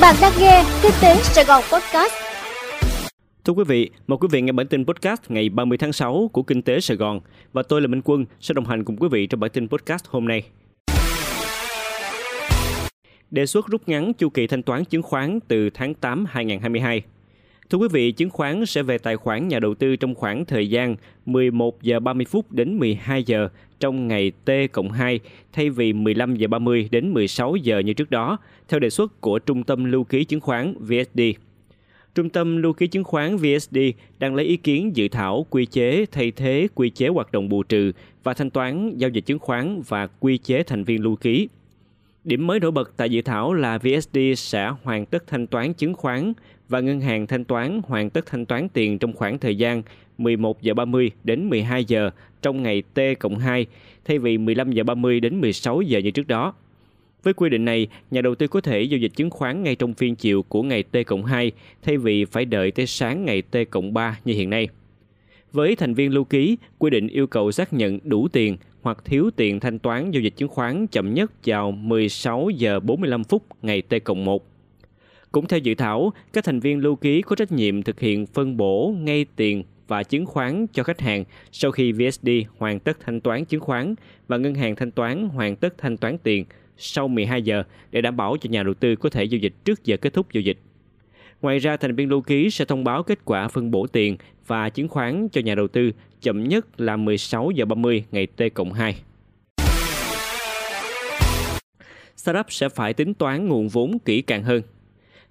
Bạn đang nghe Kinh tế Sài Gòn Podcast. Thưa quý vị, mời quý vị nghe bản tin podcast ngày 30 tháng 6 của Kinh tế Sài Gòn và tôi là Minh Quân sẽ đồng hành cùng quý vị trong bản tin podcast hôm nay. Đề xuất rút ngắn chu kỳ thanh toán chứng khoán từ tháng 8 2022. Thưa quý vị, chứng khoán sẽ về tài khoản nhà đầu tư trong khoảng thời gian 11 giờ 30 phút đến 12 giờ trong ngày T cộng 2 thay vì 15 giờ 30 đến 16 giờ như trước đó, theo đề xuất của Trung tâm Lưu ký Chứng khoán VSD. Trung tâm Lưu ký Chứng khoán VSD đang lấy ý kiến dự thảo quy chế thay thế quy chế hoạt động bù trừ và thanh toán giao dịch chứng khoán và quy chế thành viên lưu ký. Điểm mới nổi bật tại dự thảo là VSD sẽ hoàn tất thanh toán chứng khoán và ngân hàng thanh toán hoàn tất thanh toán tiền trong khoảng thời gian 11 giờ 30 đến 12 giờ trong ngày T cộng 2 thay vì 15 giờ 30 đến 16 giờ như trước đó. Với quy định này, nhà đầu tư có thể giao dịch chứng khoán ngay trong phiên chiều của ngày T cộng 2 thay vì phải đợi tới sáng ngày T cộng 3 như hiện nay. Với thành viên lưu ký, quy định yêu cầu xác nhận đủ tiền hoặc thiếu tiền thanh toán giao dịch chứng khoán chậm nhất vào 16 giờ 45 phút ngày T cộng 1. Cũng theo dự thảo, các thành viên lưu ký có trách nhiệm thực hiện phân bổ ngay tiền và chứng khoán cho khách hàng sau khi VSD hoàn tất thanh toán chứng khoán và ngân hàng thanh toán hoàn tất thanh toán tiền sau 12 giờ để đảm bảo cho nhà đầu tư có thể giao dịch trước giờ kết thúc giao dịch. Ngoài ra, thành viên lưu ký sẽ thông báo kết quả phân bổ tiền và chứng khoán cho nhà đầu tư chậm nhất là 16 giờ 30 ngày T cộng 2. Startup sẽ phải tính toán nguồn vốn kỹ càng hơn.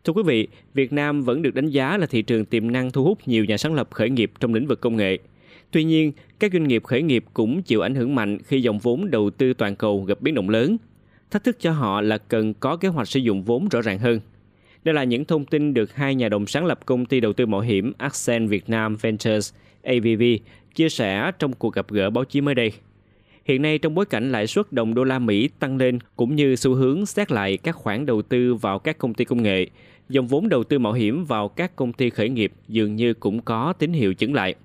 Thưa quý vị, Việt Nam vẫn được đánh giá là thị trường tiềm năng thu hút nhiều nhà sáng lập khởi nghiệp trong lĩnh vực công nghệ. Tuy nhiên, các doanh nghiệp khởi nghiệp cũng chịu ảnh hưởng mạnh khi dòng vốn đầu tư toàn cầu gặp biến động lớn. Thách thức cho họ là cần có kế hoạch sử dụng vốn rõ ràng hơn. Đây là những thông tin được hai nhà đồng sáng lập công ty đầu tư mạo hiểm Accent Việt Nam Ventures AVV chia sẻ trong cuộc gặp gỡ báo chí mới đây. Hiện nay trong bối cảnh lãi suất đồng đô la Mỹ tăng lên cũng như xu hướng xét lại các khoản đầu tư vào các công ty công nghệ, dòng vốn đầu tư mạo hiểm vào các công ty khởi nghiệp dường như cũng có tín hiệu chứng lại.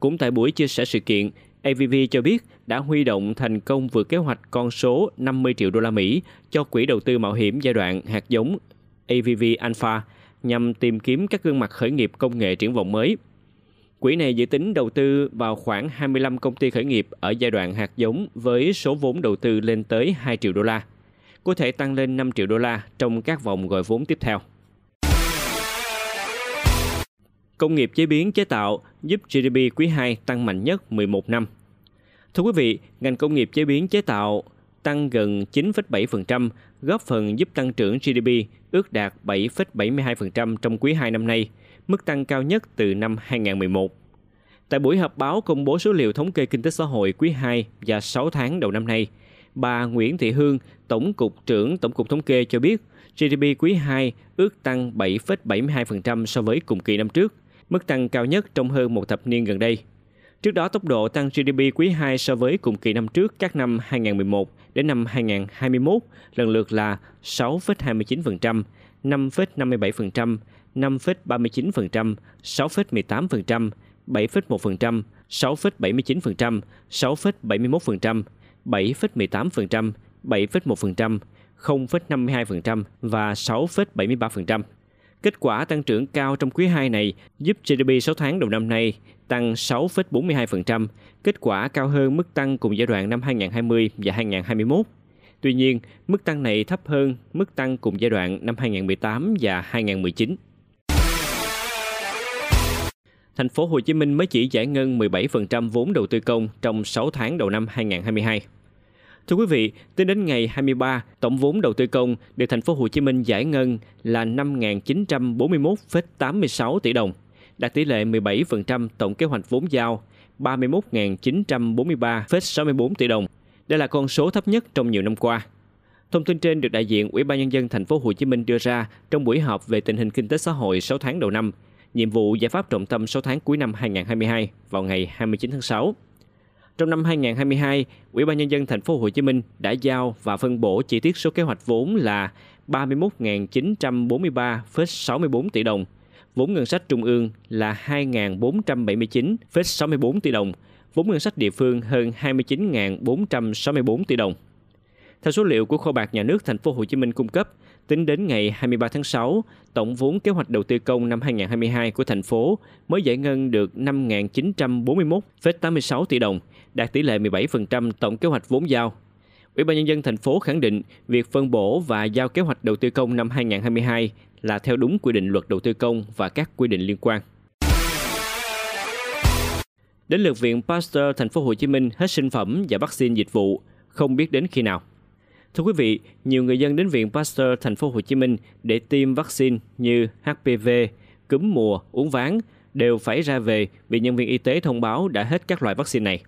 Cũng tại buổi chia sẻ sự kiện, AVV cho biết đã huy động thành công vượt kế hoạch con số 50 triệu đô la Mỹ cho quỹ đầu tư mạo hiểm giai đoạn hạt giống AVV Alpha nhằm tìm kiếm các gương mặt khởi nghiệp công nghệ triển vọng mới. Quỹ này dự tính đầu tư vào khoảng 25 công ty khởi nghiệp ở giai đoạn hạt giống với số vốn đầu tư lên tới 2 triệu đô la, có thể tăng lên 5 triệu đô la trong các vòng gọi vốn tiếp theo. Công nghiệp chế biến chế tạo giúp GDP quý 2 tăng mạnh nhất 11 năm. Thưa quý vị, ngành công nghiệp chế biến chế tạo tăng gần 9,7%, góp phần giúp tăng trưởng GDP ước đạt 7,72% trong quý 2 năm nay, mức tăng cao nhất từ năm 2011. Tại buổi họp báo công bố số liệu thống kê kinh tế xã hội quý 2 và 6 tháng đầu năm nay, bà Nguyễn Thị Hương, Tổng cục trưởng Tổng cục Thống kê cho biết GDP quý 2 ước tăng 7,72% so với cùng kỳ năm trước, mức tăng cao nhất trong hơn một thập niên gần đây. Trước đó, tốc độ tăng GDP quý 2 so với cùng kỳ năm trước các năm 2011 đến năm 2021 lần lượt là 6,29%, 5,57%, 5,39%, 6,18%, 7,1%, 6,79%, 6,71%, 7,18%, 7,1%, 0,52% và 6,73%. Kết quả tăng trưởng cao trong quý 2 này giúp GDP 6 tháng đầu năm nay tăng 6,42%, kết quả cao hơn mức tăng cùng giai đoạn năm 2020 và 2021. Tuy nhiên, mức tăng này thấp hơn mức tăng cùng giai đoạn năm 2018 và 2019. Thành phố Hồ Chí Minh mới chỉ giải ngân 17% vốn đầu tư công trong 6 tháng đầu năm 2022. Thưa quý vị, tính đến ngày 23, tổng vốn đầu tư công được thành phố Hồ Chí Minh giải ngân là 5.941,86 tỷ đồng, đạt tỷ lệ 17% tổng kế hoạch vốn giao 31.943,64 tỷ đồng. Đây là con số thấp nhất trong nhiều năm qua. Thông tin trên được đại diện Ủy ban nhân dân thành phố Hồ Chí Minh đưa ra trong buổi họp về tình hình kinh tế xã hội 6 tháng đầu năm, nhiệm vụ giải pháp trọng tâm 6 tháng cuối năm 2022 vào ngày 29 tháng 6. Trong năm 2022, Ủy ban nhân dân thành phố Hồ Chí Minh đã giao và phân bổ chi tiết số kế hoạch vốn là 31.943,64 tỷ đồng, vốn ngân sách trung ương là 2.479,64 tỷ đồng, vốn ngân sách địa phương hơn 29.464 tỷ đồng. Theo số liệu của kho bạc nhà nước thành phố Hồ Chí Minh cung cấp, tính đến ngày 23 tháng 6, tổng vốn kế hoạch đầu tư công năm 2022 của thành phố mới giải ngân được 5.941,86 tỷ đồng, đạt tỷ lệ 17% tổng kế hoạch vốn giao. Ủy ban nhân dân thành phố khẳng định việc phân bổ và giao kế hoạch đầu tư công năm 2022 là theo đúng quy định luật đầu tư công và các quy định liên quan. Đến lượt viện Pasteur thành phố Hồ Chí Minh hết sinh phẩm và vaccine dịch vụ, không biết đến khi nào. Thưa quý vị, nhiều người dân đến viện Pasteur thành phố Hồ Chí Minh để tiêm vaccine như HPV, cúm mùa, uống ván đều phải ra về vì nhân viên y tế thông báo đã hết các loại vaccine này.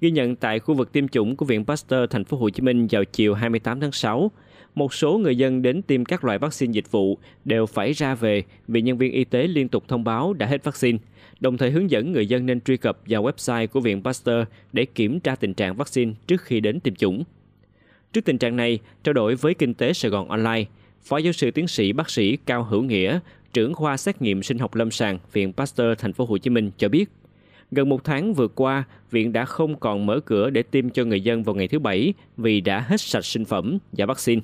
Ghi nhận tại khu vực tiêm chủng của Viện Pasteur thành phố Hồ Chí Minh vào chiều 28 tháng 6, một số người dân đến tiêm các loại vaccine dịch vụ đều phải ra về vì nhân viên y tế liên tục thông báo đã hết vaccine, đồng thời hướng dẫn người dân nên truy cập vào website của Viện Pasteur để kiểm tra tình trạng vaccine trước khi đến tiêm chủng. Trước tình trạng này, trao đổi với Kinh tế Sài Gòn Online, Phó giáo sư tiến sĩ bác sĩ Cao Hữu Nghĩa, trưởng khoa xét nghiệm sinh học lâm sàng Viện Pasteur thành phố Hồ Chí Minh cho biết, gần một tháng vừa qua, viện đã không còn mở cửa để tiêm cho người dân vào ngày thứ Bảy vì đã hết sạch sinh phẩm và vaccine.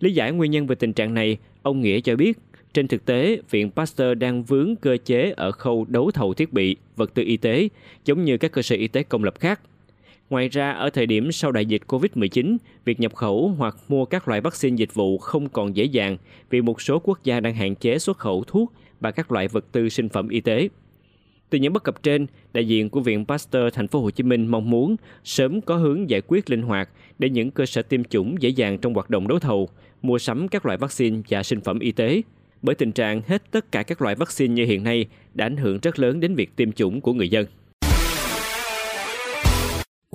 Lý giải nguyên nhân về tình trạng này, ông Nghĩa cho biết, trên thực tế, Viện Pasteur đang vướng cơ chế ở khâu đấu thầu thiết bị, vật tư y tế, giống như các cơ sở y tế công lập khác – Ngoài ra, ở thời điểm sau đại dịch COVID-19, việc nhập khẩu hoặc mua các loại vaccine dịch vụ không còn dễ dàng vì một số quốc gia đang hạn chế xuất khẩu thuốc và các loại vật tư sinh phẩm y tế. Từ những bất cập trên, đại diện của Viện Pasteur Thành phố Hồ Chí Minh mong muốn sớm có hướng giải quyết linh hoạt để những cơ sở tiêm chủng dễ dàng trong hoạt động đấu thầu, mua sắm các loại vaccine và sinh phẩm y tế. Bởi tình trạng hết tất cả các loại vaccine như hiện nay đã ảnh hưởng rất lớn đến việc tiêm chủng của người dân.